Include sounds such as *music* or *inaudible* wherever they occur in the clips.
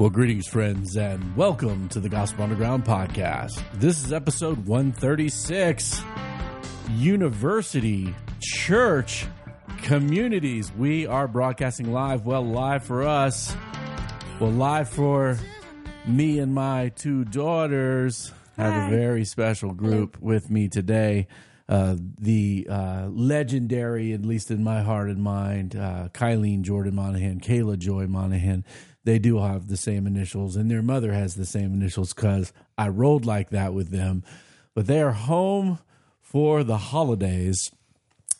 Well, greetings, friends, and welcome to the Gospel Underground podcast. This is episode 136 University, Church, Communities. We are broadcasting live. Well, live for us. Well, live for me and my two daughters. I have a very special group with me today. Uh, the uh, legendary, at least in my heart and mind, uh, Kylene Jordan Monahan, Kayla Joy Monahan. They do have the same initials, and their mother has the same initials because I rolled like that with them. But they are home for the holidays,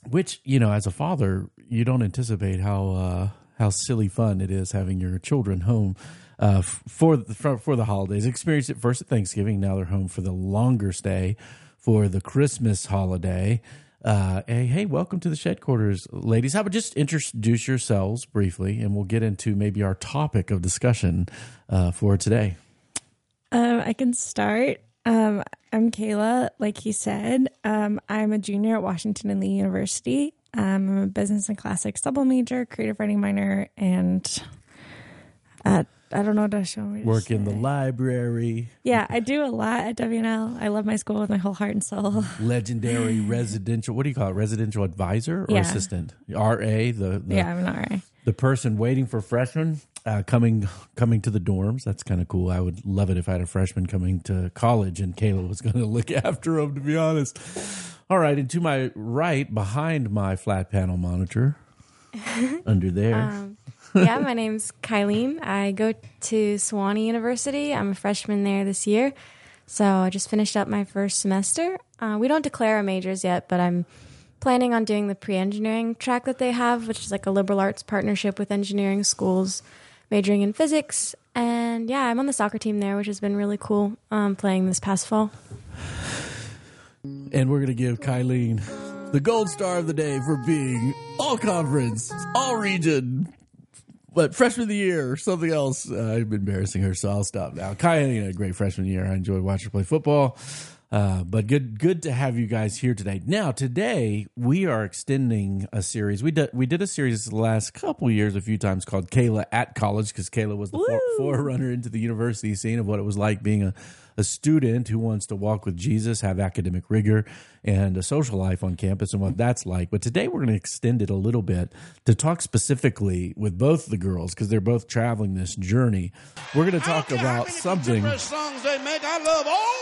which you know, as a father, you don't anticipate how uh, how silly fun it is having your children home uh, for, the, for for the holidays. Experienced it first at Thanksgiving. Now they're home for the longer stay for the Christmas holiday. Uh, hey, hey, welcome to the shed quarters, ladies. How about just introduce yourselves briefly, and we'll get into maybe our topic of discussion uh, for today. Um, I can start. Um, I'm Kayla, like he said. Um, I'm a junior at Washington and Lee University. Um, I'm a business and classics double major, creative writing minor, and uh, I don't know what to show me. Work in the library, Yeah, I do a lot at W&L. I love my school with my whole heart and soul. *laughs* legendary residential. What do you call it? Residential advisor or Yeah. assistant? RA, the the, yeah, I'm an RA. the person waiting for freshmen uh, coming coming to the dorms. That's kind of cool. I would love it if I had a freshman coming to college and Kayla was *laughs* going to look after him. To be honest. All right, and to my right, behind my flat panel monitor, *laughs* under there. Um, *laughs* yeah, my name's Kylene. I go to Sewanee University. I'm a freshman there this year. So I just finished up my first semester. Uh, we don't declare our majors yet, but I'm planning on doing the pre engineering track that they have, which is like a liberal arts partnership with engineering schools, majoring in physics. And yeah, I'm on the soccer team there, which has been really cool um, playing this past fall. And we're going to give Kylene the gold star of the day for being all conference, all region, but freshman of the year or something else. Uh, I'm embarrassing her, so I'll stop now. Kylene had a great freshman year. I enjoyed watching her play football. Uh, but good, good to have you guys here today. Now, today we are extending a series. We did we did a series the last couple years, a few times called Kayla at College because Kayla was the for, forerunner into the university scene of what it was like being a, a student who wants to walk with Jesus, have academic rigor, and a social life on campus, and what that's like. But today we're going to extend it a little bit to talk specifically with both the girls because they're both traveling this journey. We're going to talk about something songs they make. I love old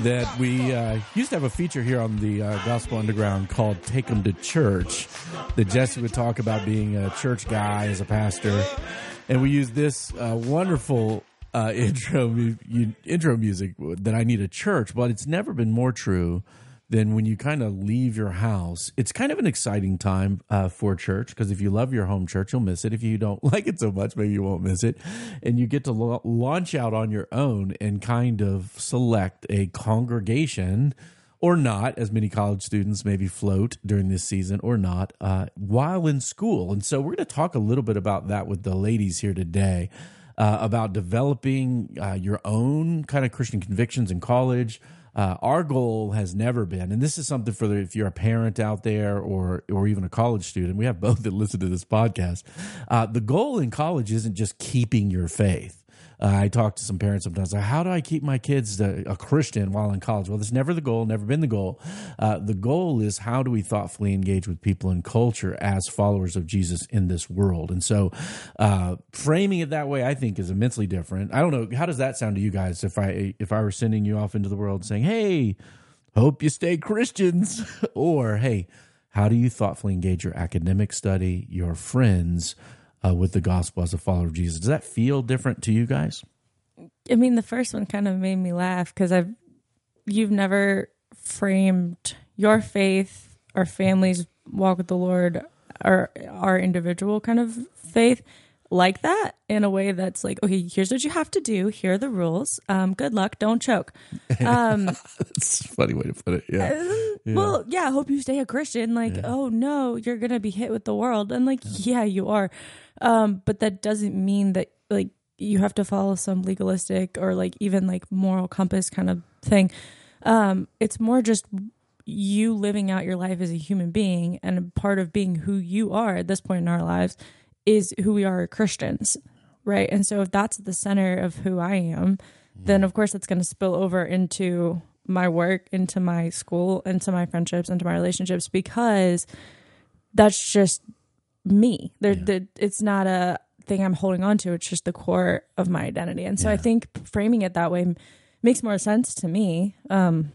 that we uh, used to have a feature here on the uh, Gospel Underground called "Take 'Em to Church." That Jesse would talk about being a church guy as a pastor, and we use this uh, wonderful uh, *laughs* intro you, intro music that I need a church. But it's never been more true than when you kind of leave your house. It's kind of an exciting time uh, for church because if you love your home church, you'll miss it. If you don't *laughs* like it so much, maybe you won't miss it. And you get to la- launch out on your own and kind of select a congregation or not, as many college students maybe float during this season or not, uh, while in school. And so we're going to talk a little bit about that with the ladies here today. Uh, about developing uh, your own kind of Christian convictions in college, uh, our goal has never been, and this is something for the, if you're a parent out there or or even a college student, we have *laughs* both that listen to this podcast. Uh, the goal in college isn't just keeping your faith. Uh, I talk to some parents sometimes. Like, How do I keep my kids a Christian while in college? Well, that's never the goal. Never been the goal. Uh, the goal is how do we thoughtfully engage with people and culture as followers of Jesus in this world? And so, uh, framing it that way, I think, is immensely different. I don't know. How does that sound to you guys? If I if I were sending you off into the world saying, "Hey, hope you stay Christians," *laughs* or "Hey, how do you thoughtfully engage your academic study, your friends?" Uh, with the gospel as a follower of Jesus, does that feel different to you guys? I mean, the first one kind of made me laugh because I've you've never framed your faith or family's walk with the Lord or our individual kind of faith like that in a way that's like, okay, here's what you have to do. Here are the rules. Um, good luck. Don't choke. *laughs* Um, It's a funny way to put it. Yeah. Well, yeah, hope you stay a Christian. Like, oh no, you're gonna be hit with the world. And like, yeah, you are. Um, but that doesn't mean that like you have to follow some legalistic or like even like moral compass kind of thing. Um, it's more just you living out your life as a human being and part of being who you are at this point in our lives is who we are Christians. right? And so if that's the center of who I am, then of course it's going to spill over into my work, into my school, into my friendships, into my relationships because that's just me. There, the, it's not a thing I'm holding on to. It's just the core of my identity. And so I think framing it that way makes more sense to me. Um,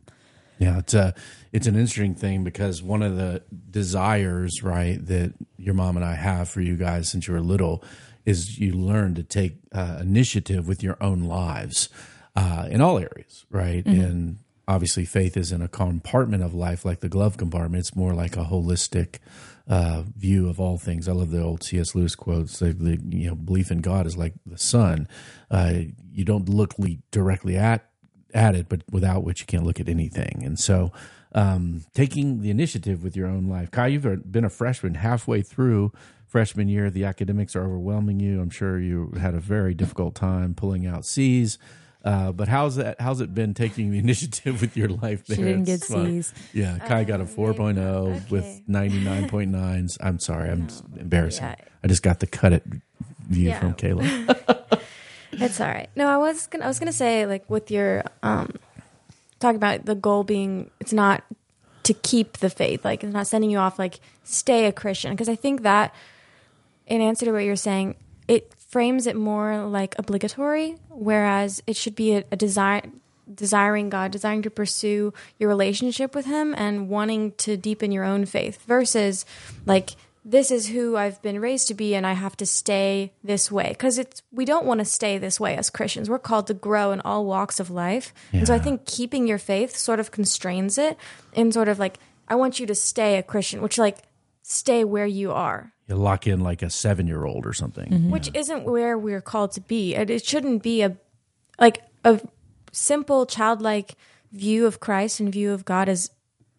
Yeah, it's a it's an interesting thing because one of the desires, right, that your mom and I have for you guys since you were little is you learn to take uh, initiative with your own lives uh, in all areas, right? And obviously, faith isn't a compartment of life like the glove compartment. It's more like a holistic uh, view of all things. I love the old C.S. Lewis quotes: the, the you know belief in God is like the sun. Uh, you don't look le- directly at at it, but without which you can't look at anything. And so, um, taking the initiative with your own life. Kai, you've been a freshman halfway through freshman year. The academics are overwhelming you. I'm sure you had a very difficult time pulling out C's. Uh, but how's that? How's it been taking the *laughs* initiative with your life? There, She didn't It's get fun. C's. Yeah, Kai got a 4.0 with okay. 99.9s. I'm sorry, I'm embarrassing. Yeah. I just got the cut it view Yeah. from Kayla. *laughs* *laughs* It's all right. No, I was gonna I was gonna say like with your um talking about the goal being it's not to keep the faith, like it's not sending you off like stay a Christian because I think that in answer to what you're saying, it frames it more like obligatory, whereas it should be a, a desire desiring God, desiring to pursue your relationship with him and wanting to deepen your own faith versus like this is who I've been raised to be and I have to stay this way because it's we don't want to stay this way as Christians. We're called to grow in all walks of life. And so I think keeping your faith sort of constrains it in sort of like I want you to stay a Christian, which like stay where you are lock in like a seven year old or something. which isn't where we're called to be. It, it shouldn't be a like a simple childlike view of Christ and view of God is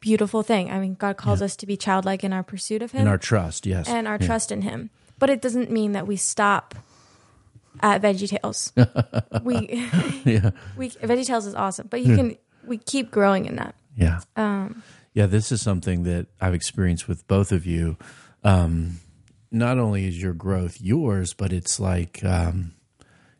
beautiful thing. I mean, God calls us to be childlike in our pursuit of Him In our trust, yes. and our Yeah. trust in Him. But it doesn't mean that we stop at Veggie VeggieTales. *laughs* we Yeah. *laughs* we Veggie VeggieTales is awesome, but you can we keep growing in that. Yeah. Um, Yeah, this is something that I've experienced with both of you. Um, not only is your growth yours, but it's like um,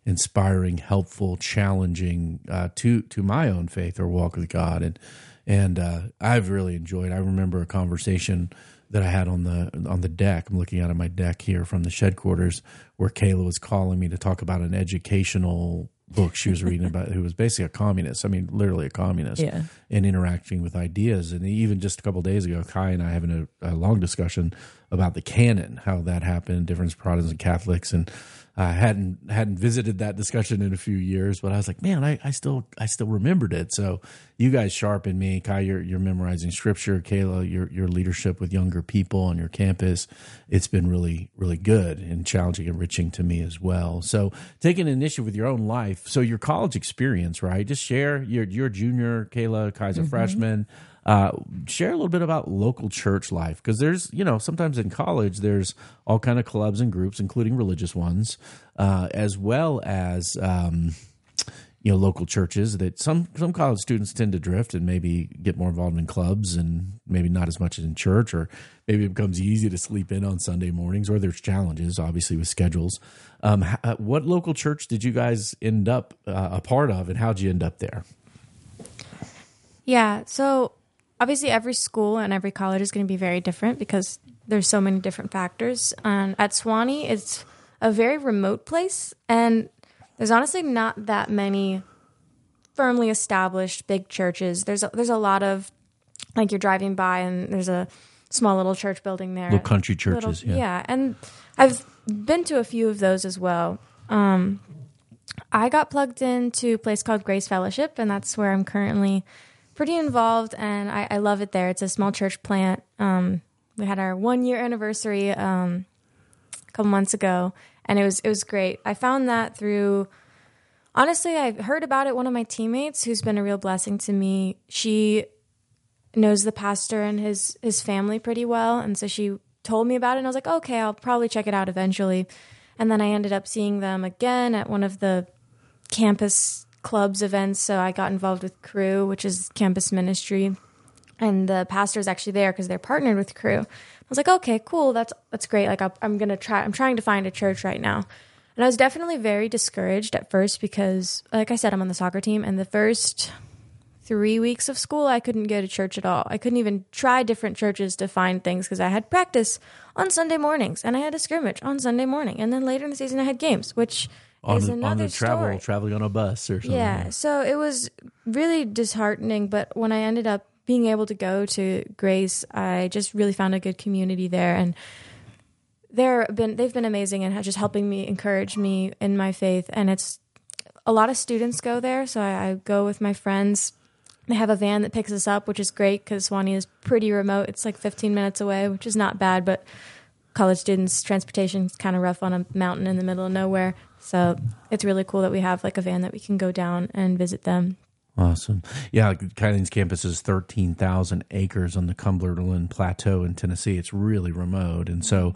inspiring, helpful, challenging uh, to to my own faith or walk with God, and and uh, I've really enjoyed. I remember a conversation that I had on the on the deck. I'm looking out at my deck here from the shed quarters, where Kayla was calling me to talk about an educational book she was reading about, who was basically a communist. I mean, literally a communist Yeah. and interacting with ideas. And even just a couple of days ago, Kai and I having a, a long discussion about the canon, how that happened, difference Protestants and Catholics, and I hadn't hadn't visited that discussion in a few years, but I was like, man, I, I still I still remembered it. So you guys sharpen me. Kai, you're you're memorizing scripture. Kayla, your your leadership with younger people on your campus, it's been really really good and challenging, enriching to me as well. So taking an initiative with your own life. So your college experience, right? Just share. You're you're junior, Kayla. Kai's a freshman. Uh, share a little bit about local church life because there's you know sometimes in college there's all kind of clubs and groups including religious ones uh, as well as um, you know local churches that some some college students tend to drift and maybe get more involved in clubs and maybe not as much in church or maybe it becomes easy to sleep in on Sunday mornings or there's challenges obviously with schedules. Um, uh, what local church did you guys end up uh, a part of and how'd you end up there? Yeah. So obviously, every school and every college is going to be very different because there's so many different factors. And at Sewanee, it's a very remote place, and there's honestly not that many firmly established big churches. There's a, there's a lot of like you're driving by and there's a small little church building there. Little country Little- churches, yeah. and I've been to a few of those as well. Um, I got plugged into a place called Grace Fellowship, and that's where I'm currently pretty involved, and I, I love it there. It's a small church plant. Um, we had our one year anniversary um, a couple months ago, and it was it was great. I found that through honestly, I heard about it. One of my teammates, who's been a real blessing to me, she knows the pastor and his his family pretty well, and so she told me about it. And I was like, okay, I'll probably check it out eventually. And then I ended up seeing them again at one of the campus clubs events. So I got involved with Cru, which is campus ministry, and the pastor is actually there because they're partnered with Cru. I was like, okay, cool, that's that's great. Like I'll, I'm gonna try. I'm trying to find a church right now. And I was definitely very discouraged at first because, like I said, I'm on the soccer team, and the first three weeks of school, I couldn't go to church at all. I couldn't even try different churches to find things because I had practice on Sunday mornings and I had a scrimmage on Sunday morning. And then later in the season, I had games, which on is another on the travel story. traveling on a bus or something. Yeah, so it was really disheartening. But when I ended up being able to go to Grace, I just really found a good community there, and they're been they've been amazing and just helping me, encourage me in my faith. And it's a lot of students go there, so I, I go with my friends. They have a van that picks us up, which is great because Sewanee is pretty remote. It's like 15 minutes away, which is not bad, but college students transportation is kind of rough on a mountain in the middle of nowhere. So it's really cool that we have like a van that we can go down and visit them. Awesome. Yeah, Kylene's campus is 13,000 acres on the Cumberland Plateau in Tennessee. It's really remote. And so,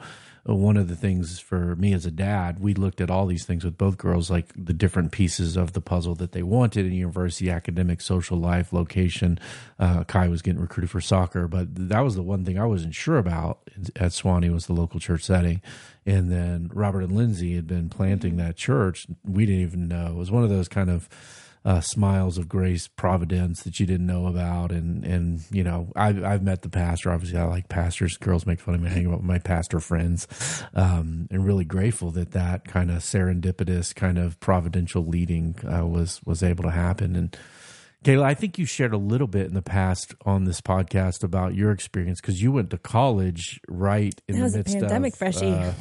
uh, one of the things for me as a dad, we looked at all these things with both girls, like the different pieces of the puzzle that they wanted in university, academic, social life, location. Uh, Kai was getting recruited for soccer, but that was the one thing I wasn't sure about at Sewanee was the local church setting. And then Robert and Lindsay had been planting that church. We didn't even know. It was one of those kind of uh, smiles of grace, providence that you didn't know about, and and you know I've I've met the pastor. Obviously, I like pastors. Girls make fun of me. I hang out with my pastor friends, um, and really grateful that that kind of serendipitous, kind of providential leading uh, was was able to happen. And Kayla, I think you shared a little bit in the past on this podcast about your experience because you went to college right in That the midst pandemic of freshie. Uh,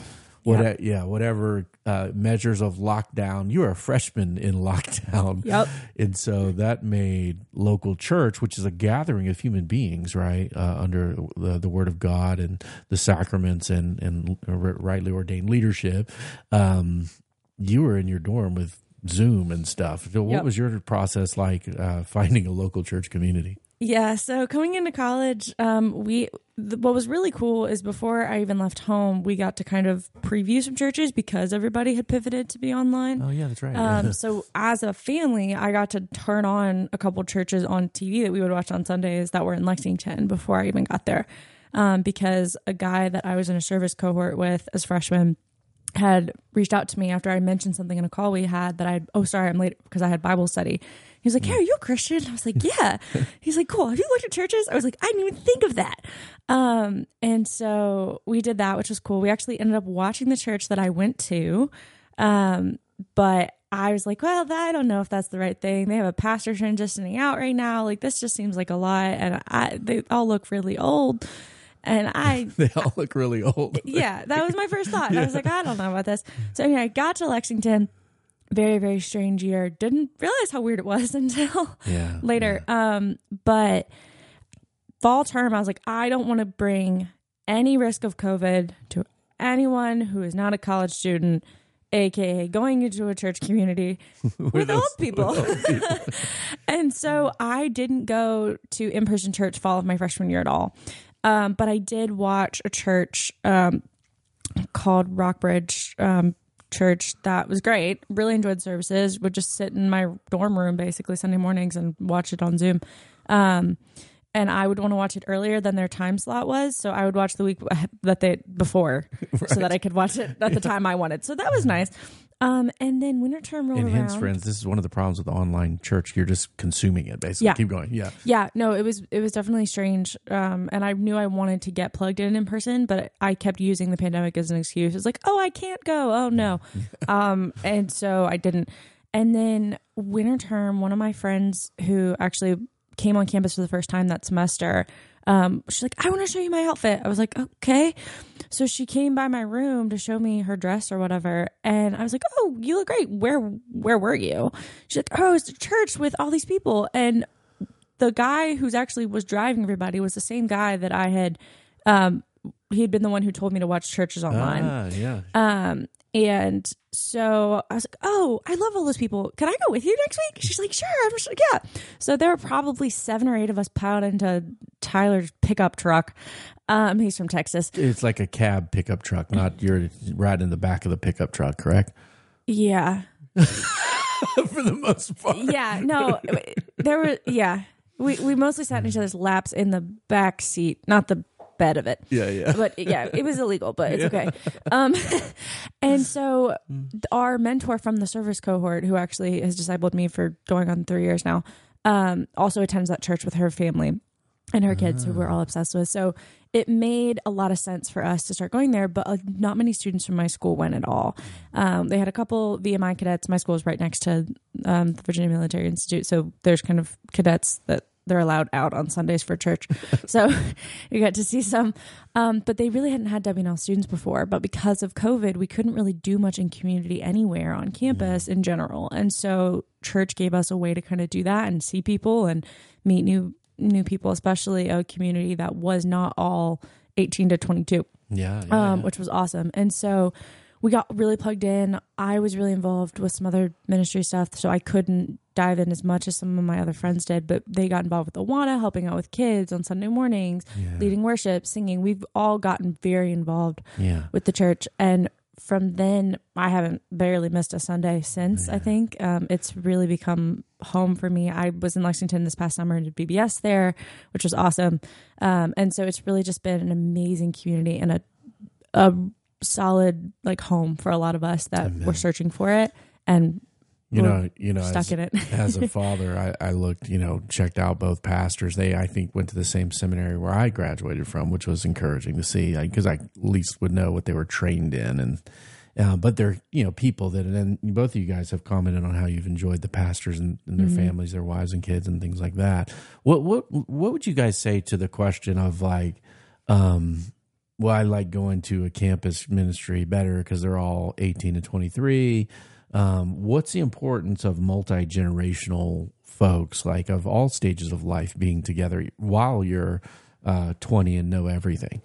what, yeah. whatever uh, measures of lockdown. You were a freshman in *laughs* lockdown. Yep. And so that made local church, which is a gathering of human beings, right, uh, under the, the Word of God and the sacraments and and rightly ordained leadership. Um, you were in your dorm with Zoom and stuff. So what Yep. was your process like uh, finding a local church community? Yeah, so coming into college, um, we th- what was really cool is before I even left home, we got to kind of preview some churches because everybody had pivoted to be online. Oh yeah, that's right. Um, *laughs* so as a family, I got to turn on a couple churches on TV that we would watch on Sundays that were in Lexington before I even got there, um, because a guy that I was in a service cohort with as freshmen had reached out to me after I mentioned something in a call we had that I oh sorry I'm late because I had Bible study. He was like, "Hey, are you a Christian?" I was like, *laughs* "Yeah." He's like, "Cool. Have you looked at churches?" I was like, "I didn't even think of that." Um, and so we did that, which was cool. We actually ended up watching the church that I went to, um, but I was like, "Well, I don't know if that's the right thing." They have a pastor transitioning out right now. Like this just seems like a lot, and I they all look really old. And I *laughs* they all look really old. *laughs* yeah, that was my first thought. And I was like, I don't know about this. So anyway, I got to Lexington. Very, very strange year. Didn't realize how weird it was *laughs* until Yeah, later. Um, but fall term, I was like, I don't want to bring any risk of COVID to anyone who is not a college student, aka going into a church community with old people. and so I didn't go to in person church fall of my freshman year at all. Um, but I did watch a church um, called Rockbridge um, Church that was great. Really enjoyed services. Would just sit in my dorm room basically Sunday mornings and watch it on Zoom. Um, and I would want to watch it earlier than their time slot was, so I would watch the week *laughs* that they before, so that I could watch it at the time I wanted. So that was nice. Um, and then winter term rolled And hence, around. friends, this is one of the problems with the online church. You're just consuming it, basically. Yeah. Keep going. Yeah. Yeah, no, it was it was definitely strange. Um, and I knew I wanted to get plugged in in person, but I kept using the pandemic as an excuse. It's like, oh, I can't go. Oh no, *laughs* um, and so I didn't. And then winter term, one of my friends who actually came on campus for the first time that semester, um, she's like, I want to show you my outfit. I was like, okay. So she came by my room to show me her dress or whatever, and I was like, "Oh, you look great. Where where were you?" She's like, "Oh, it's a church with all these people." And the guy who's actually was driving everybody was the same guy that I had. Um, he had been the one who told me to watch churches online. Ah, yeah. Um, and so I was like, "Oh, I love all those people. Can I go with you next week?" She's like, "Sure." I'm like, "Yeah." So there were probably seven or eight of us piled into Tyler's pickup truck. Um, he's from Texas. It's like a cab pickup truck, not *laughs* you're riding in the back of the pickup truck, correct? Yeah, *laughs* For the most part. yeah. No, there were. Yeah, we we mostly sat in each other's laps in the back seat, not the bed of it. Yeah, yeah. But yeah, it was illegal, but it's okay. Um, *laughs* and so our mentor from the service cohort, who actually has discipled me for going on three years now, um, also attends that church with her family and her kids, who we're all obsessed with. So it made a lot of sense for us to start going there, but uh, not many students from my school went at all. Um, they had a couple VMI cadets. My school is right next to um, the Virginia Military Institute, so there's kind of cadets that they're allowed out on Sundays for church. *laughs* so *laughs* you got to see some. Um, but they really hadn't had W&L students before. But because of COVID, we couldn't really do much in community anywhere on campus in general. And so church gave us a way to kind of do that and see people and meet new new people, especially a community that was not all 18 to 22 Yeah, yeah, um, which was awesome. And so we got really plugged in. I was really involved with some other ministry stuff, so I couldn't dive in as much as some of my other friends did. But they got involved with Awana, helping out with kids on Sunday mornings, Yeah. leading worship, singing. We've all gotten very involved yeah. with the church, and from then I haven't barely missed a Sunday since. I think um, it's really become home for me. I was in Lexington this past summer and did VBS there, which was awesome. Um, and so it's really just been an amazing community and a a solid like home for a lot of us that were searching for it and You know, you know, stuck as, in it. *laughs* as a *laughs* father, I, I looked, you know, checked out both pastors. They, I think, went to the same seminary where I graduated from, which was encouraging to see because I at least would know what they were trained in. And, uh, but they're, you know, people that, and both of you guys have commented on how you've enjoyed the pastors and, and their families, their wives and kids and things like that. What, what, what would you guys say to the question of like, um, well, I like going to a campus ministry better because they're all 18 to 23. Um, what's the importance of multi generational folks, like of all stages of life, being together while you're uh, 20 and know everything?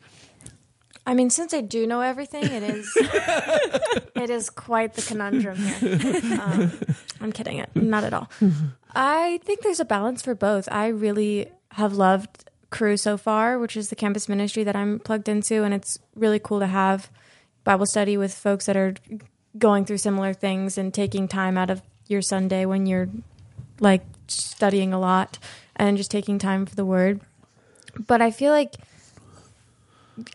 I mean, since I do know everything, it is *laughs* it is quite the conundrum here. Um, I'm kidding it, not at all. *laughs* I think there's a balance for both. I really have loved Cru so far, which is the campus ministry that I'm plugged into, and it's really cool to have Bible study with folks that are going through similar things and taking time out of your Sunday when you're like studying a lot and just taking time for the Word. But I feel like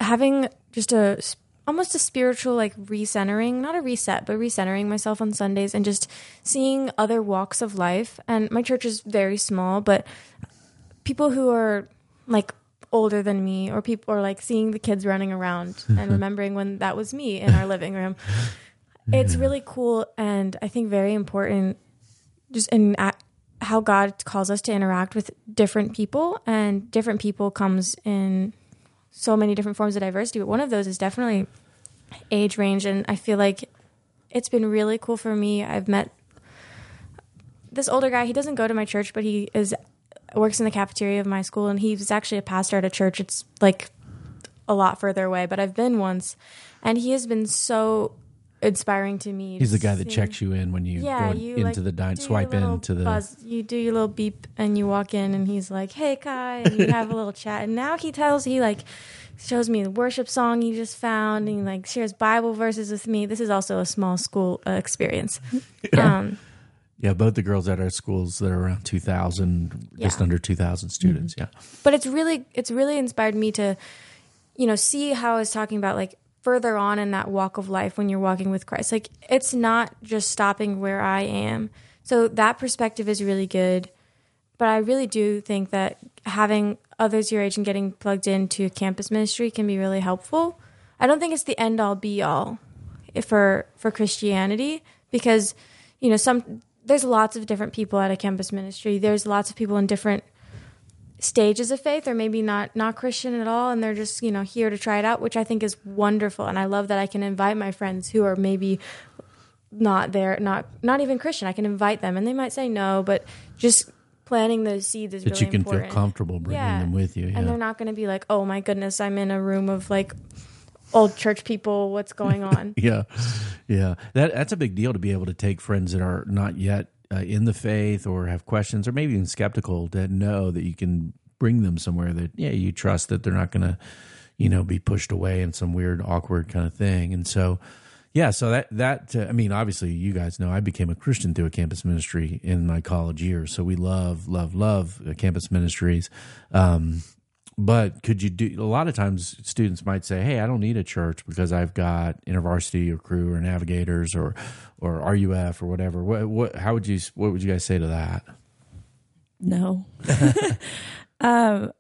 having just a almost a spiritual like recentering, not a reset, but recentering myself on Sundays and just seeing other walks of life. And my church is very small, but people who are like older than me or people or like seeing the kids running around *laughs* and remembering when that was me in our living room. It's really cool and I think very important just in a- how God calls us to interact with different people and different people comes in so many different forms of diversity, but one of those is definitely age range. And I feel like it's been really cool for me. I've met this older guy. He doesn't go to my church, but he is works in the cafeteria of my school, and he's actually a pastor at a church. It's like a lot further away, but I've been once, and he has been so inspiring to me. He's the guy that see- checks you in when you yeah, go you into like, the dine, swipe into the. buzz. You do your little beep, and you walk in, and he's like, "Hey, Kai," and you have a little chat. And now he tells he like shows me the worship song he just found, and he like shares Bible verses with me. This is also a small school uh, experience. Um, Yeah, both the girls at our schools that are around 2,000, just Yeah. Mm-hmm. under 2,000 students. Yeah. but it's really it's really inspired me to you know see how i was talking about like further on in that walk of life when you're walking with christ like it's not just stopping where i am so that perspective is really good but i really do think that having others your age and getting plugged into campus ministry can be really helpful i don't think it's the end all be all for for christianity because you know some there's lots of different people at a campus ministry there's lots of people in different stages of faith or maybe not not christian at all and they're just you know here to try it out which i think is wonderful and i love that i can invite my friends who are maybe not there not not even christian i can invite them and they might say no but just planting those seeds is That really you can important. feel comfortable bringing Yeah. them with you. Yeah. and they're not going to be like oh my goodness i'm in a room of like old church people what's going on *laughs* yeah, yeah. That that's a big deal to be able to take friends that are not yet uh, in the faith or have questions or maybe even skeptical to know that you can bring them somewhere that yeah you trust that they're not going to you know be pushed away in some weird awkward kind of thing. And so yeah, so that that uh, I mean obviously you guys know I became a Christian through a campus ministry in my college years. So we love love love uh, campus ministries. Um, but could you do? A lot of times, students might say, "Hey, I don't need a church because I've got InterVarsity or Cru or Navigators or or RUF or whatever." What, what how would you what would you guys say to that? No. *laughs* *laughs* um,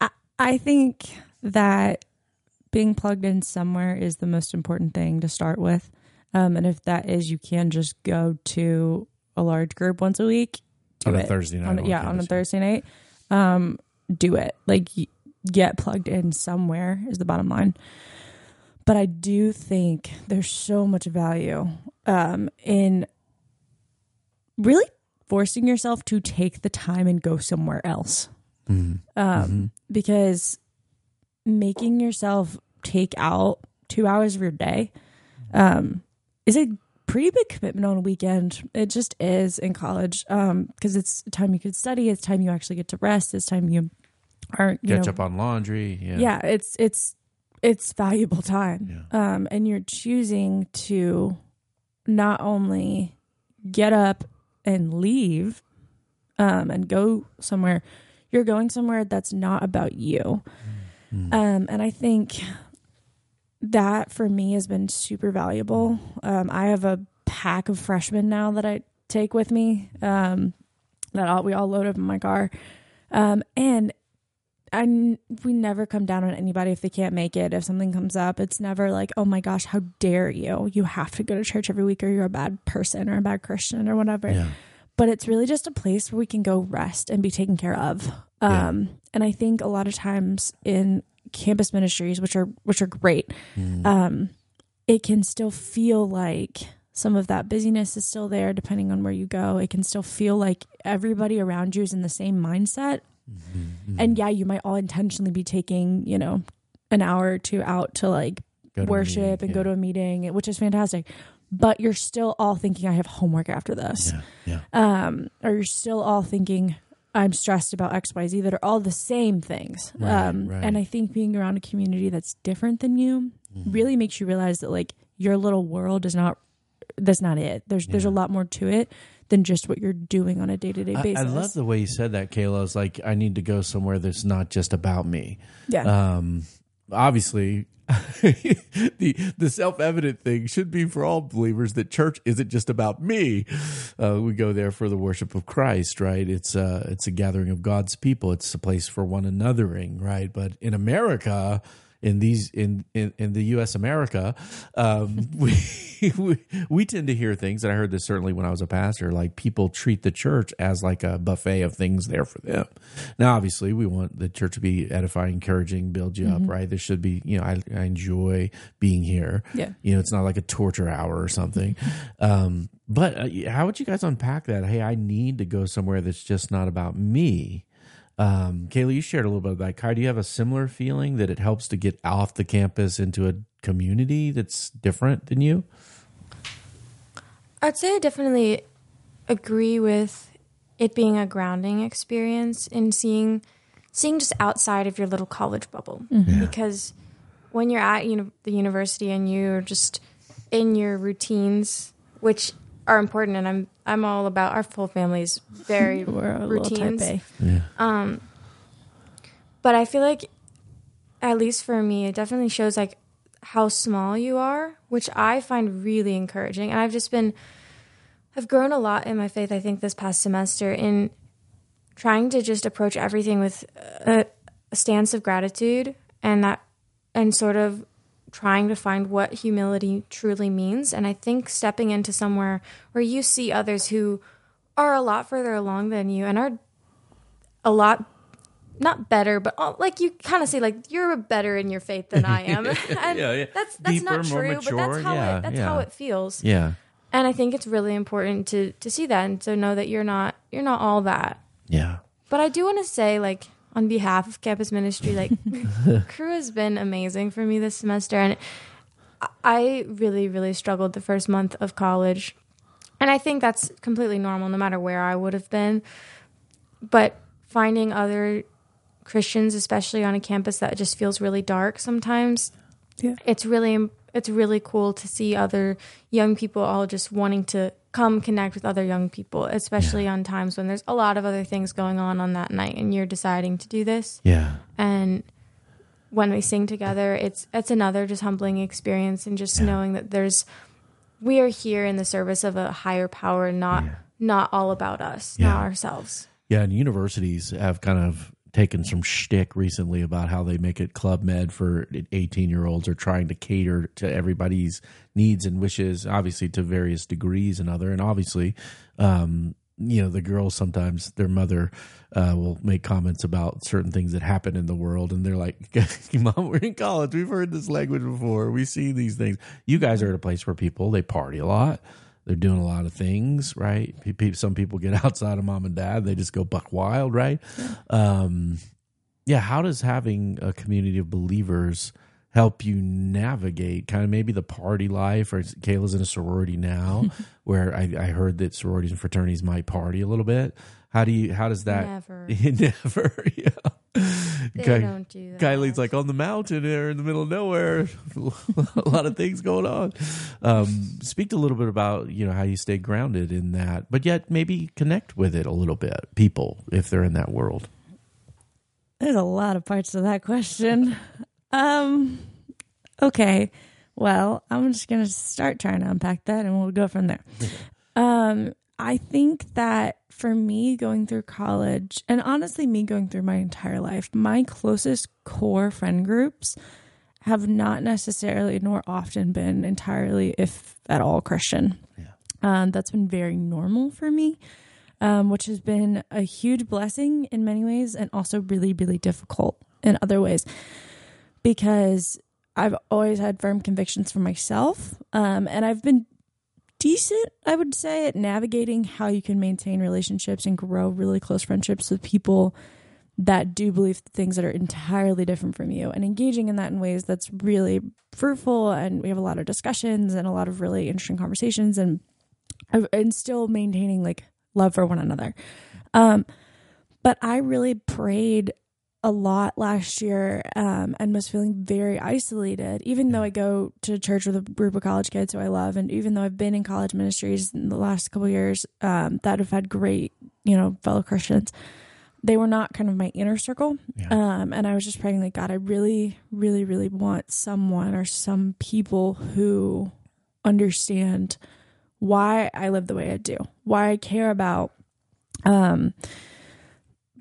I, I think that being plugged in somewhere is the most important thing to start with. Um, and if that is, you can just go to a large group once a week. On a it. Thursday night On, yeah, on a. Thursday night. Um, do it. Like, get plugged in somewhere is the bottom line. But I do think there's so much value um, in really forcing yourself to take the time and go somewhere else. Um, Because making yourself take out two hours of your day um, is a pretty big commitment on a weekend. It just is in college because it's time you could study, it's time you actually get to rest, it's time you aren't you Catch know, up on laundry. Yeah. yeah it's it's it's valuable time. Um and you're choosing to not only get up and leave um and go somewhere you're going somewhere that's not about you. Um and i think that for me has been super valuable. Um i have a pack of freshmen now that i take with me um that all, we all load up in my car. Um and I we never come down on anybody if they can't make it. If something comes up, it's never like, "Oh my gosh, how dare you? You have to go to church every week or you're a bad person or a bad Christian or whatever." Yeah. But it's really just a place where we can go rest and be taken care of. Yeah. Um and I think a lot of times in campus ministries, which are which are great, Mm. um it can still feel like some of that busyness is still there depending on where you go. It can still feel like everybody around you is in the same mindset Mm-hmm. and yeah, you might all intentionally be taking, you know, an hour or two out to like to worship meeting, and yeah. go to a meeting, which is fantastic. But you're still all thinking, I have homework after this. Yeah. Yeah. Um, or you're still all thinking, I'm stressed about XYZ that are all the same things. Right, um, right. And I think being around a community that's different than you Mm-hmm. really makes you realize that like your little world is not, that's not it. There's, there's a lot more to it than just what you're doing on a day to day I, basis. I love the way you said that, Kayla. It's like I need to go somewhere that's not just about me. yeah. Um, obviously, *laughs* the the self evident thing should be for all believers that church isn't just about me. Uh, we go there for the worship of Christ, right? It's a it's a gathering of God's people. It's a place for one anothering, right? But in America. In these in, in, in the U.S. America, um, *laughs* we, we we tend to hear things, and I heard this certainly when I was a pastor. Like people treat the church as like a buffet of things there for them. Now, obviously, we want the church to be edifying, encouraging, build you up, right? There should be, you know, I, I enjoy being here. Yeah. You know, it's not like a torture hour or something. um, but uh, how would you guys unpack that? Hey, I need to go somewhere that's just not about me. Um, Kayla, you shared a little bit of that. Kai, do you have a similar feeling that it helps to get off the campus into a community that's different than you? I'd say I definitely agree with it being a grounding experience in seeing seeing just outside of your little college bubble. Because when you're at uni- the university and you're just in your routines, which are important, and I'm I'm all about our full family's very *laughs* We're a little type routines. Um, but I feel like, at least for me, it definitely shows like how small you are, which I find really encouraging. And I've just been, I've grown a lot in my faith. I think this past semester in trying to just approach everything with a, a stance of gratitude and that, and sort of trying to find what humility truly means. And I think stepping into somewhere where you see others who are a lot further along than you and are a lot not better, but uh, like you kind of say, like you're better in your faith than I am. *laughs* *laughs* and Yeah, yeah. That's that's Deeper, not true, but that's how yeah, it that's how it feels. Yeah. And I think it's really important to to see that and to know that you're not you're not all that. Yeah. But I do want to say, like, on behalf of campus ministry, like, *laughs* Cru has been amazing for me this semester. And I- really, really struggled the first month of college. And I think that's completely normal, no matter where I would have been. But finding other Christians, especially on a campus that just feels really dark sometimes, Yeah. it's really it's really cool to see other young people all just wanting to come connect with other young people, especially on times when there's a lot of other things going on on that night and you're deciding to do this. Yeah. And when we sing together, it's it's another just humbling experience and just knowing that there's we are here in the service of a higher power, and not not all about us, Yeah. not ourselves. Yeah, and universities have kind of taken some shtick recently about how they make it club med for 18 year olds or trying to cater to everybody's needs and wishes, obviously to various degrees and other. And obviously, um, you know, the girls sometimes their mother uh, will make comments about certain things that happen in the world, and they're like, *laughs* "Mom, we're in college. We've heard this language before. We see these things. You guys are at a place where people they party a lot." They're doing a lot of things, right? Some people get *laughs* outside of mom and dad; they just go buck wild, right? Um, yeah. How does having a community of believers help you navigate kind of maybe the party life? Or Kayla's in a sorority now, *laughs* where I, I heard that sororities and fraternities might party a little bit. How do you? How does that? Never. *laughs* Never. Yeah. They don't do that. Kylie's like on the mountain there in the middle of nowhere. *laughs* a lot of things going on. Um, speak to a little bit about you know how you stay grounded in that, but yet maybe connect with it a little bit. People, if they're in that world. There's a lot of parts to that question. Um, okay. Well, I'm just going to start trying to unpack that and we'll go from there. *laughs* Um, I think that for me going through college and honestly me going through my entire life, my closest core friend groups have not necessarily nor often been entirely, if at all, Christian. Um, that's been very normal for me, um, which has been a huge blessing in many ways and also really, really difficult in other ways because I've always had firm convictions for myself. Um, and I've been decent, I would say, at navigating how you can maintain relationships and grow really close friendships with people that do believe things that are entirely different from you and engaging in that in ways that's really fruitful. And we have a lot of discussions and a lot of really interesting conversations and, and still maintaining like love for one another. Um, but I really prayed a lot last year um, and was feeling very isolated, even though I go to church with a group of college kids who I love. And even though I've been in college ministries in the last couple of years um, that have had great, you know, fellow Christians, they were not kind of my inner circle. Um, and I was just praying, like, God, I really, really, really want someone or some people who understand why I live the way I do, why I care about um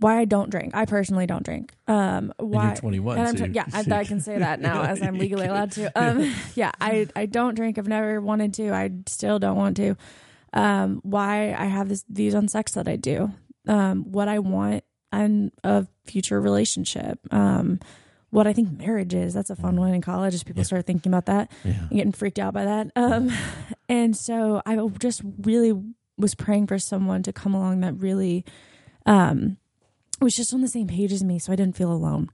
why I don't drink. I personally don't drink. Um, why? you're 21, And I'm so tw- yeah, *laughs* I, I can say that now as I'm *laughs* legally allowed to. Um, *laughs* yeah, I I don't drink. I've never wanted to. I still don't want to. Um, why I have this views on sex that I do. Um, what I want in a future relationship. Um, what I think marriage is. That's a fun one in college as people start thinking about that and getting freaked out by that. Um, and so I just really was praying for someone to come along that really um, was just on the same page as me, so I didn't feel alone.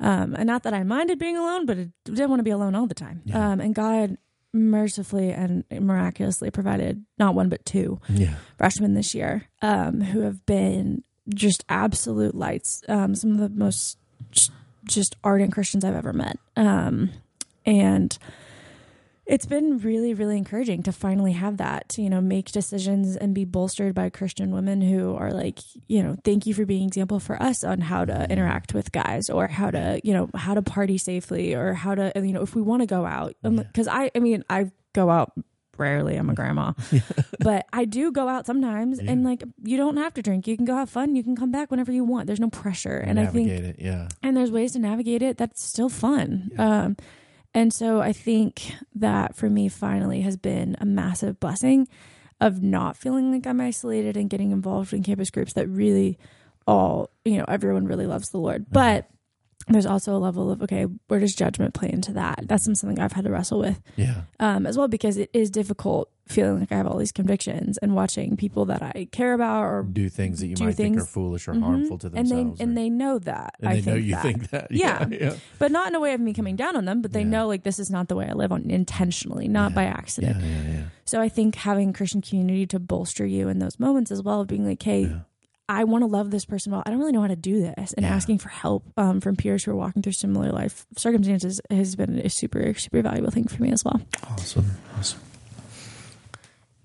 Um, and not that I minded being alone, but I didn't want to be alone all the time. Um, and God mercifully and miraculously provided not one but two Yeah. freshmen this year um, who have been just absolute lights. Um, some of the most just, just ardent Christians I've ever met. Um, and it's been really, really encouraging to finally have that, to, you know, make decisions and be bolstered by Christian women who are like, you know, thank you for being example for us on how to interact with guys or how to, you know, how to party safely or how to, you know, if we want to go out. Because I, I mean, I go out rarely. I'm a grandma, *laughs* but I do go out sometimes and like, you don't have to drink. You can go have fun. You can come back whenever you want. There's no pressure. And I think it. Yeah. and there's ways to navigate it that's still fun um and so i think that for me finally has been a massive blessing of not feeling like i'm isolated and getting involved in campus groups that really all you know everyone really loves the lord. Mm-hmm. But there's also a level of okay where does judgment play into that that's something i've had to wrestle with Yeah. um, as well because it is difficult feeling like i have all these convictions and watching people that i care about or Do things that you might think are foolish or Mhm. harmful to and themselves. they and they know that and I they think know you that. think that. *laughs* Yeah. Yeah. yeah. but not in a way of me coming down on them but they Yeah. know like this is not the way i live on intentionally not by accident Yeah. Yeah. yeah. so i think having christian community to bolster you in those moments as well of being like hey. I want to love this person well i don't really know how to do this and Yeah. asking for help um, from peers who are walking through similar life circumstances has been a super super valuable thing for me as well Awesome. Awesome.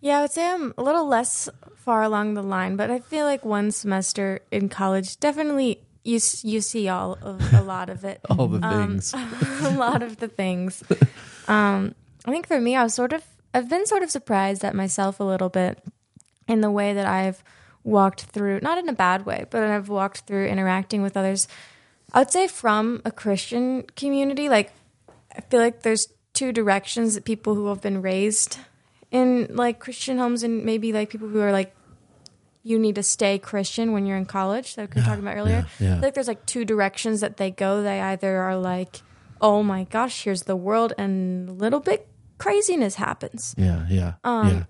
Yeah, I would say I'm a little less far along the line, but I feel like one semester in college definitely you you see all of a lot of it. *laughs* All the Um, things. *laughs* a lot of the things. Um, I think for me, I was sort of, I've been sort of surprised at myself a little bit in the way that I've walked through, not in a bad way, but I've walked through interacting with others. I would say from a Christian community, like, I feel like there's two directions that people who have been raised in like Christian homes and maybe like people who are like, you need to stay Christian when you're in college, like we were talking about earlier. yeah, yeah. Like there's like two directions that they go. They either are like, oh my gosh, here's the world, and a little bit craziness happens. Yeah, yeah, Um, yeah,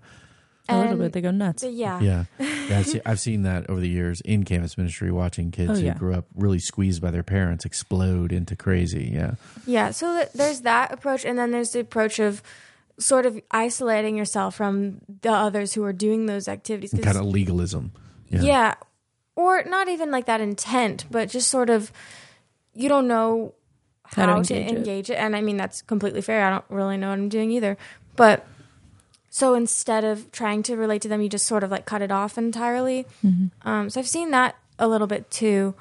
A little bit, they go nuts. Yeah. yeah. yeah I've, *laughs* seen, I've seen that over the years in campus ministry, watching kids Oh, who yeah. grew up really squeezed by their parents explode into crazy. Yeah, Yeah, so th- there's that approach, and then there's the approach of sort of isolating yourself from the others who are doing those activities. 'Cause- kind of legalism. Yeah, yeah. or not even like that intent, but just sort of you don't know How to how, to engage engage, it. it. and I mean that's completely fair. I don't really know what I'm doing either, but so instead of trying to relate to them, you just sort of like cut it off entirely. Mm-hmm. Um, so I've seen that a little bit too.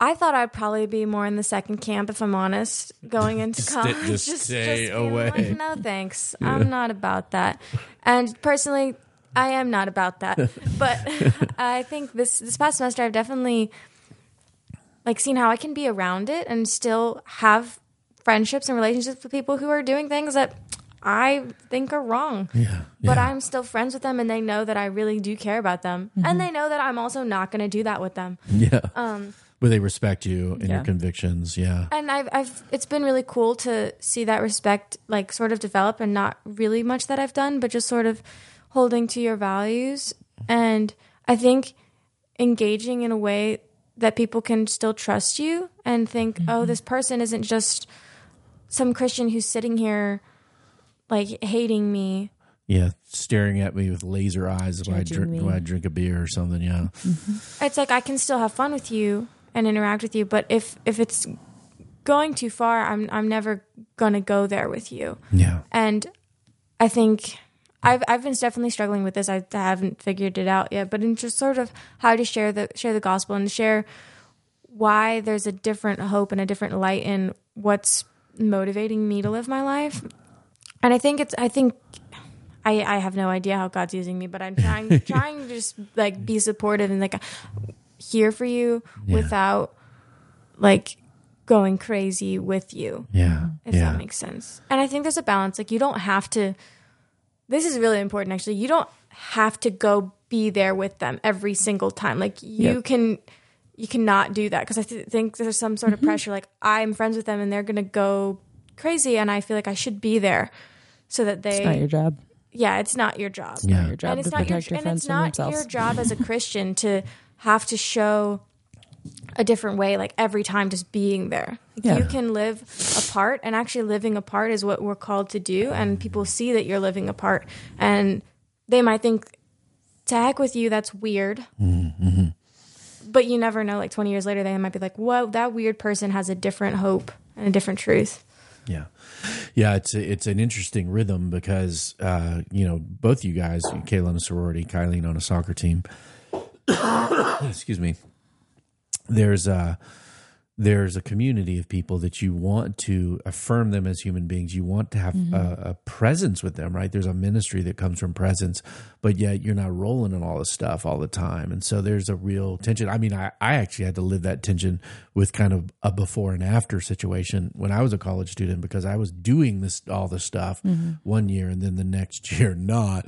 I thought I'd probably be more in the second camp if I'm honest, going *laughs* into college. *laughs* stay- just stay being away. like, no thanks, *laughs* I'm not about that. And personally, I am not about that. But I think this this past semester, I've definitely like seen how I can be around it and still have friendships and relationships with people who are doing things that I think are wrong yeah, but. I'm still friends with them and they know that I really do care about them. Mm-hmm. And they know that I'm also not going to do that with them. yeah. Um, but they respect you and your convictions. Yeah, and I've, I've, it's been really cool to see that respect like sort of develop and not really much that I've done, but just sort of holding to your values. And I think engaging in a way that people can still trust you and think, oh, this person isn't just some Christian who's sitting here like hating me yeah. Staring at me with laser eyes while I Judging drink me. while I drink a beer or something. Yeah, mm-hmm. it's like I can still have fun with you and interact with you, but if if it's going too far, I'm I'm never gonna go there with you. yeah, And I think I've I've been definitely struggling with this. I haven't figured it out yet, but in just sort of how to share the share the gospel and share why there's a different hope and a different light in what's motivating me to live my life. And I think it's I think I, I have no idea how God's using me, but I'm trying *laughs* trying to just like be supportive and like here for you Yeah. without like going crazy with you yeah, if yeah. that makes sense. And I think there's a balance. Like you don't have to. This is really important, actually. You don't have to go be there with them every single time. Like you Yep. can, you cannot do that because I th- think there's some sort Mm-hmm. of pressure. Like I'm friends with them and they're gonna go crazy, and I feel like I should be there so that they. It's not your job. yeah, it's not your job Yeah. Your job and it's to not your, protect your and friends it's not themselves. your job as a Christian to have to show a different way like every time just being there Like, Yeah. you can live apart and actually living apart is what we're called to do and people see that you're living apart and they might think to heck with you that's weird mm-hmm. but you never know like 20 years later they might be like whoa that weird person has a different hope and a different truth Yeah, yeah. It's a, it's an interesting rhythm because uh, you know both you guys, Kayla on a sorority, Kylie on a soccer team. *coughs* Excuse me. There's a there's a community of people that you want to affirm them as human beings. You want to have mm-hmm. a, a presence with them, right? There's a ministry that comes from presence, but yet you're not rolling in all this stuff all the time. And so there's a real tension. I mean, I, I actually had to live that tension with kind of a before and after situation when I was a college student because I was doing this all this stuff mm-hmm. one year and then the next *laughs* year not.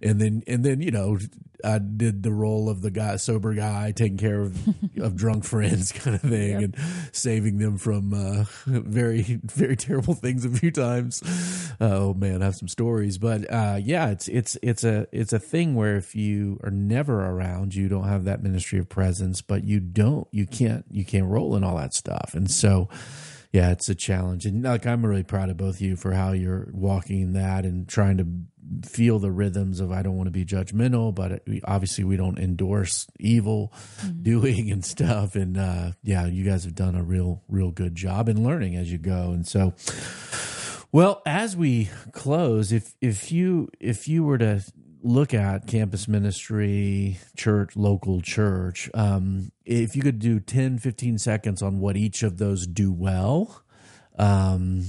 And then and then, you know, I did the role of the guy sober guy taking care of *laughs* of drunk friends *laughs* kind of thing and saving them from uh, *laughs* very very terrible things a few times. oh man, I have some stories, but uh, yeah, it's it's it's a it's a thing where if you are never around, you don't have that ministry of presence, but you don't you can't you can't roll in all that stuff, and so. Yeah, it's a challenge, and like I'm really proud of both of you for how you're walking that and trying to feel the rhythms of I don't want to be judgmental, but obviously we don't endorse evil doing and stuff. And uh, yeah, you guys have done a real, real good job in learning as you go. And so, well, as we close, if if you if you were to look at campus ministry, church, local church, um, if you could do 10, 15 seconds on what each of those do well, um,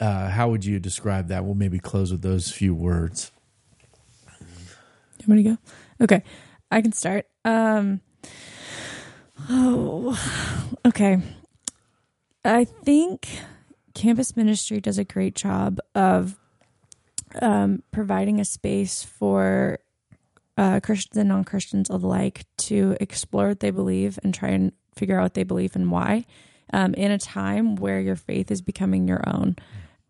uh, how would you describe that? We'll maybe close with those few words. You want to go? Okay, I can start. Um, oh, okay. I think campus ministry does a great job of um, providing a space for uh, Christians and non Christians alike to explore what they believe and try and figure out what they believe and why. Um, in a time where your faith is becoming your own,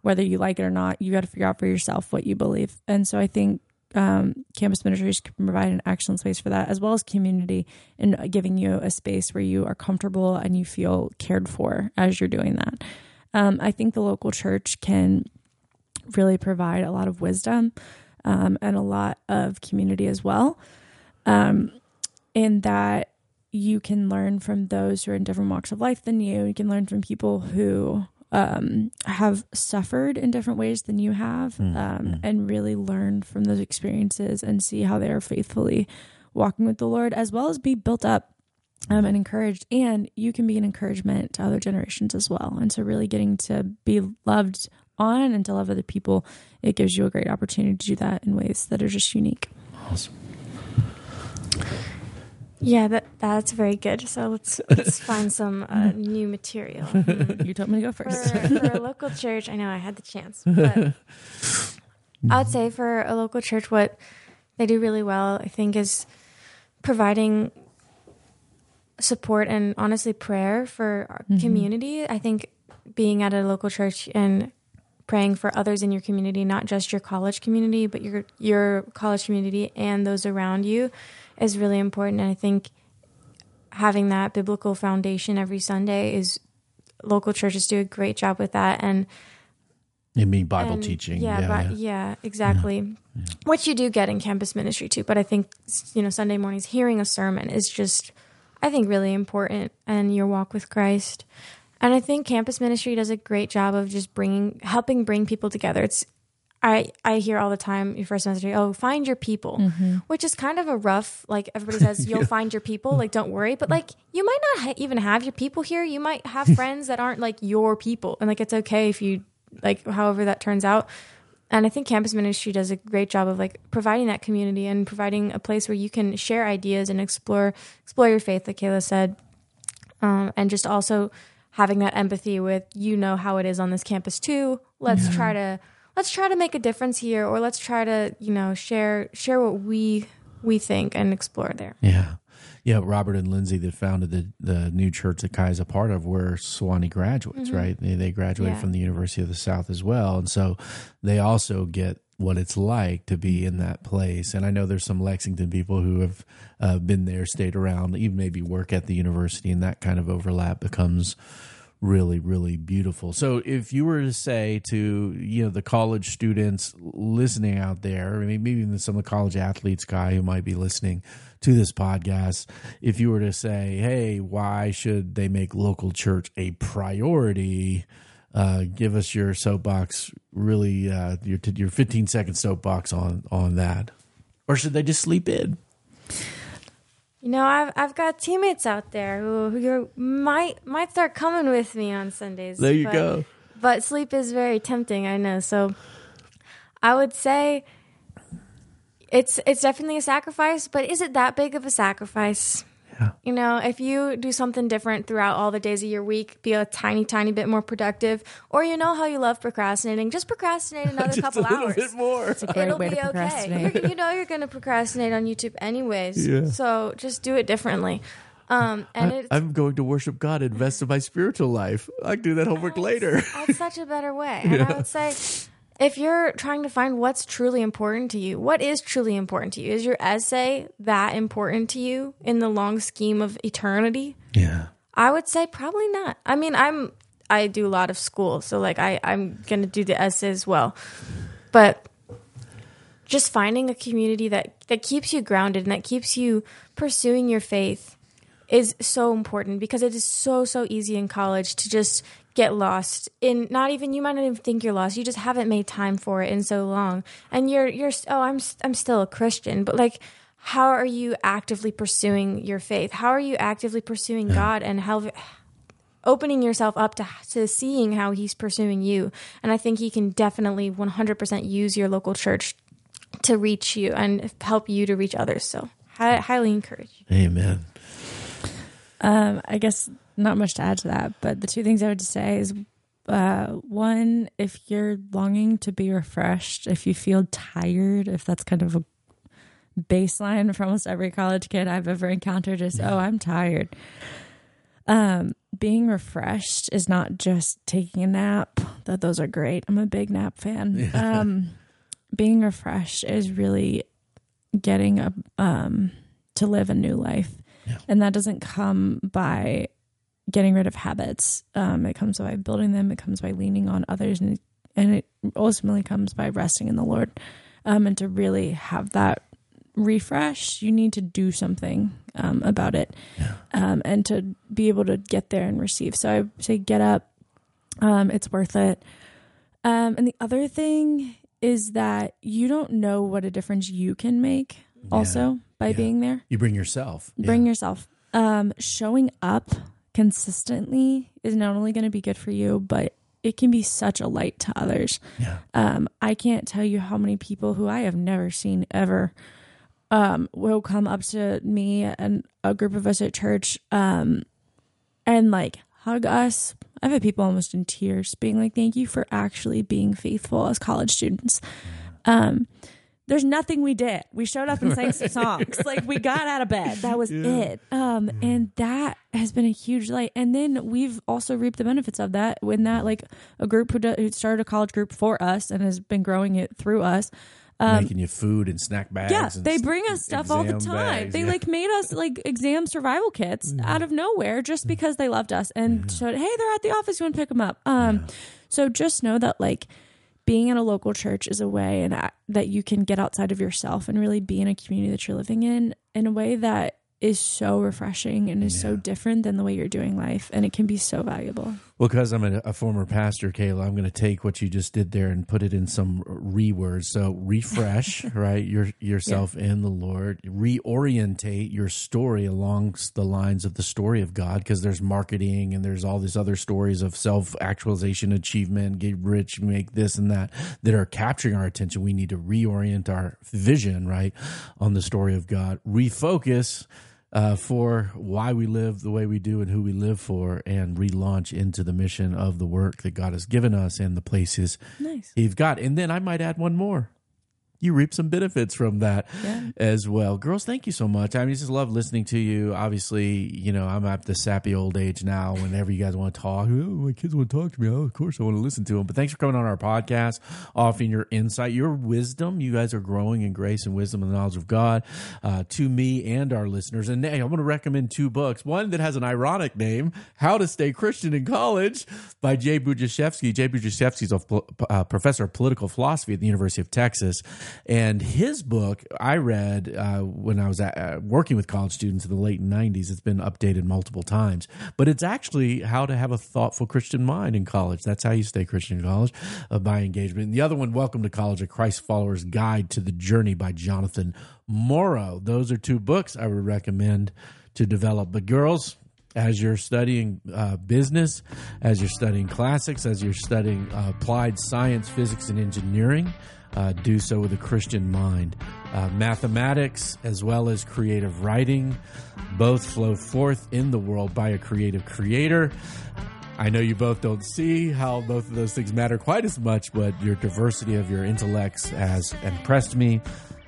whether you like it or not, you got to figure out for yourself what you believe. And so I think um, campus ministries can provide an excellent space for that, as well as community and giving you a space where you are comfortable and you feel cared for as you're doing that. Um, I think the local church can really provide a lot of wisdom um, and a lot of community as well. Um, in that you can learn from those who are in different walks of life than you. You can learn from people who um, have suffered in different ways than you have, Mm, um, and really learn from those experiences and see how they are faithfully walking with the Lord, as well as be built up um, and encouraged. And you can be an encouragement to other generations as well. And so, really getting to be loved on and to love other people, it gives you a great opportunity to do that in ways that are just unique. Awesome. Yeah, that that's very good. So let's *laughs* let's find some uh, new material. *laughs* you told me to go first. for a local church, I know I had the chance, but I would say for a local church, what they do really well, I think, is providing support and honestly prayer for our community. I think being at a local church and praying for others in your community, not just your college community, but your your college community and those around you, is really important. And I think having that biblical foundation every Sunday is local churches do a great job with that and It mean Bible and- teaching. Yeah, Yeah. Bi- yeah. yeah, exactly. Which you do get in campus ministry too, but I think you know Sunday mornings hearing a sermon is just I think really important and your walk with Christ. And I think campus ministry does a great job of just bringing helping bring people together. It's I I hear all the time your first semester, oh, find your people, which is kind of a rough. Like everybody *laughs* says, you'll find your people. Like don't worry, but like you might not ha- even have your people here. You might have *laughs* friends that aren't like your people, and like it's okay if you like however that turns out. And I think campus ministry does a great job of like providing that community and providing a place where you can share ideas and explore explore your faith, like Kayla said, um, and just also having that empathy with you know how it is on this campus too. Let's try to let's try to make a difference here, or let's try to you know share share what we we think and explore there. Yeah. Yeah, Robert and Lindsay that founded the, the new church that Kai is a part of were Sewanee graduates, mm-hmm. right? They, they graduated Yeah. from the University of the South as well. And so they also get what it's like to be in that place. And I know there's some Lexington people who have uh, been there, stayed around, even maybe work at the university, and that kind of overlap becomes really really beautiful so if you were to say to you know the college students listening out there I mean, maybe even some of the college athletes guy who might be listening to this podcast if you were to say hey why should they make local church a priority uh, give us your soapbox really uh, your your 15 second soapbox on on that or should they just sleep in You know, I've I've got teammates out there who, who might might start coming with me on Sundays. there you but- go But sleep is very tempting, I know. So I would say it's it's definitely a sacrifice, but is it that big of a sacrifice? Yeah. You know, if you do something different throughout all the days of your week, be a tiny, tiny bit more productive, or you know how you love procrastinating, just procrastinate *laughs* another just couple a little hours. bit more It's a great It'll way be to okay. procrastinate. You're- you know you're going to procrastinate on YouTube anyways. Yeah. So just do it differently. Um, and I, it's, I'm going to worship God, invest in my spiritual life. I can do that homework later. That's such a better way. *laughs* And I would say if you're trying to find what's truly important to you, what is truly important to you? Is your essay that important to you in the long scheme of eternity? Yeah. I would say probably not. I mean, I'm I do a lot of school, so like I I'm going to do the essay as well. But just finding a community that that keeps you grounded and that keeps you pursuing your faith is so important because it is so so easy in college to just get lost in not even you might not even think you're lost. You just haven't made time for it in so long. And you're you're oh I'm I'm still a Christian but like how are you actively pursuing your faith? How are you actively pursuing God and how opening yourself up to to seeing how he's pursuing you? And I think he can definitely 100% use your local church to reach you and help you to reach others. So hi- highly encourage you. Amen. Um, I guess not much to add to that, but the two things I would say is uh, one, if you're longing to be refreshed, if you feel tired, if that's kind of a baseline for almost every college kid I've ever encountered is, oh, I'm tired. Um, being refreshed is not just taking a nap, though those are great. I'm a big nap fan. *laughs* Um, being refreshed is really getting a um to live a new life. And that doesn't come by getting rid of habits. Um, it comes by building them. It comes by leaning on others, and and it ultimately comes by resting in the Lord. Um, and to really have that refresh, you need to do something um, about it, um, and to be able to get there and receive. So I say, get up. Um, it's worth it. Um, and the other thing is that you don't know what a difference you can make. Also, by Yeah. being there You bring yourself. bring Yeah. yourself um showing up consistently is not only going to be good for you but it can be such a light to others Yeah. um i can't tell you how many people who i have never seen ever um will come up to me and a group of us at church um and like hug us i've had people almost in tears being like thank you for actually being faithful as college students um there's nothing we did. We showed up and sang some *laughs* songs. Like we got out of bed. That was it. Um, and that has been a huge light. And then we've also reaped the benefits of that when that like a group who, do, who started a college group for us and has been growing it through us. Making you food and snack bags. Yeah, they bring us stuff all the time. bags, they yeah. like made us like exam survival kits out of nowhere just because they loved us and said, "Hey, they're at the office. You want to pick them up?" Um, so just know that like being in a local church is a way and that you can get outside of yourself and really be in a community that you're living in in a way that is so refreshing and is so different than the way you're doing life and it can be so valuable. Well, because I'm a, a former pastor, Kayla, I'm going to take what you just did there and put it in some rewords. So refresh, *laughs* right, your yourself in the Lord. Reorientate your story along the lines of the story of God, because there's marketing and there's all these other stories of self actualization, achievement, get rich, make this and that that are capturing our attention. We need to reorient our vision, right, on the story of God. Refocus uh, for why we live the way we do and who we live for, and relaunch into the mission of the work that God has given us and the places Nice. He's got. And then I might add one more. You reap some benefits from that Yeah. as well. Girls, thank you so much. I mean, just love listening to you. Obviously, you know, I'm at the sappy old age now. Whenever you guys want to talk, oh, my kids want to talk to me. Oh, of course, I want to listen to them. But thanks for coming on our podcast, offering your insight, your wisdom. You guys are growing in grace and wisdom and the knowledge of God uh, to me and our listeners. And hey, I'm going to recommend two books. One that has an ironic name, How to Stay Christian in College by Jay Budziszewski. Jay Budziszewski is a uh, professor of political philosophy at the University of Texas. And his book I read uh, when I was at, uh, working with college students in the late 90s. It's been updated multiple times. But it's actually how to have a thoughtful Christian mind in college. That's how you stay Christian in college uh, by engagement. And the other one, Welcome to College, A Christ Follower's Guide to the Journey by Jonathan Morrow. Those are two books I would recommend to develop. But girls, as you're studying uh, business, as you're studying classics, as you're studying uh, applied science, physics, and engineering, uh, do so with a Christian mind. Uh, mathematics as well as creative writing both flow forth in the world by a creative creator. I know you both don't see how both of those things matter quite as much, but your diversity of your intellects has impressed me.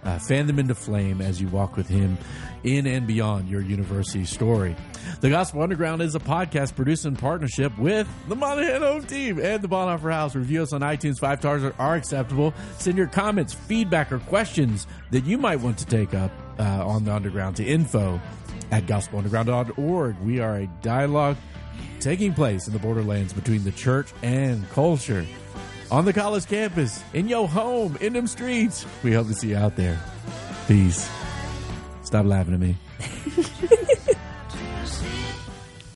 Uh, fan them into flame as you walk with Him in and beyond your university story. The Gospel Underground is a podcast produced in partnership with the Monahan Home Team and the Bonhoeffer House. Review us on iTunes. Five stars are, acceptable. Send your comments, feedback, or questions that you might want to take up uh, on the Underground to info at gospelunderground.org. We are a dialogue taking place in the borderlands between the church and culture. On the college campus, in your home, in them streets. We hope to see you out there. Peace. Stop laughing at me. *laughs*